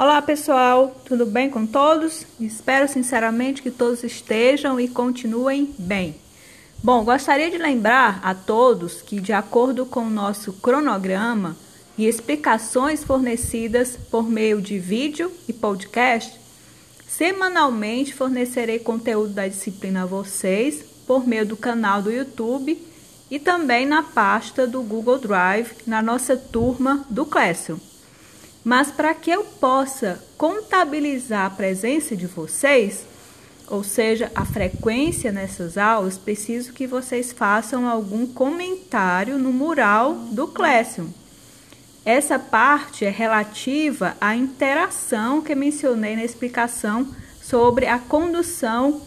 Olá pessoal, tudo bem com todos? Espero sinceramente que todos estejam e continuem bem. Bom, gostaria de lembrar a todos que, de acordo com o nosso cronograma e explicações fornecidas por meio de vídeo e podcast, semanalmente fornecerei conteúdo da disciplina a vocês por meio do canal do YouTube e também na pasta do Google Drive na nossa turma do Classroom. Mas para que eu possa contabilizar a presença de vocês, ou seja, a frequência nessas aulas, preciso que vocês façam algum comentário no mural do Classroom. Essa parte é relativa à interação que mencionei na explicação sobre a condução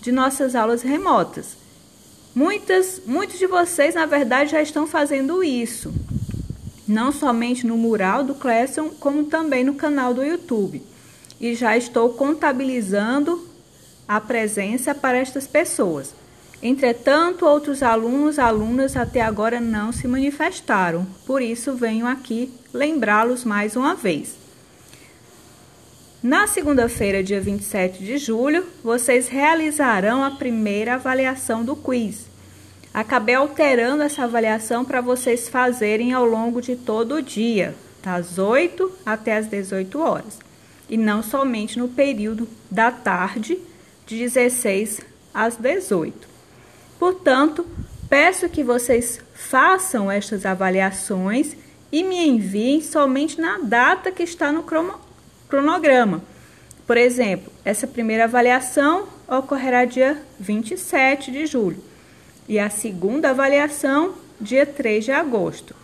de nossas aulas remotas. Muitas, muitos de vocês, na verdade, já estão fazendo isso não somente no mural do Classroom, como também no canal do YouTube. E já estou contabilizando a presença para estas pessoas. Entretanto, outros alunos, alunas até agora não se manifestaram, por isso venho aqui lembrá-los mais uma vez. Na segunda-feira, dia 27 de julho, vocês realizarão a primeira avaliação do quiz. Acabei alterando essa avaliação para vocês fazerem ao longo de todo o dia, das 8 até as 18 horas, e não somente no período da tarde, de 16 às 18. Portanto, peço que vocês façam estas avaliações e me enviem somente na data que está no cronograma. Por exemplo, essa primeira avaliação ocorrerá dia 27 de julho e a segunda avaliação, dia 3 de agosto.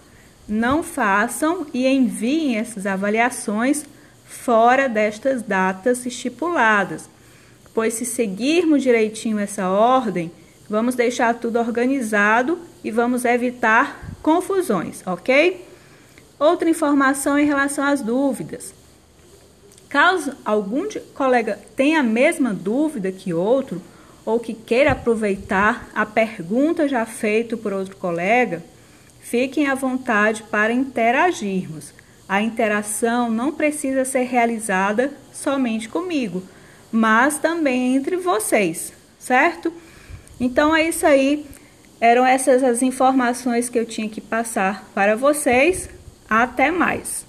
Não façam e enviem essas avaliações fora destas datas estipuladas, pois se seguirmos direitinho essa ordem, vamos deixar tudo organizado e vamos evitar confusões, ok? Outra informação em relação às dúvidas. Caso algum colega tenha a mesma dúvida que outro, ou que queira aproveitar a pergunta já feita por outro colega, fiquem à vontade para interagirmos. A interação não precisa ser realizada somente comigo, mas também entre vocês, certo? Então é isso aí. Eram essas as informações que eu tinha que passar para vocês. Até mais!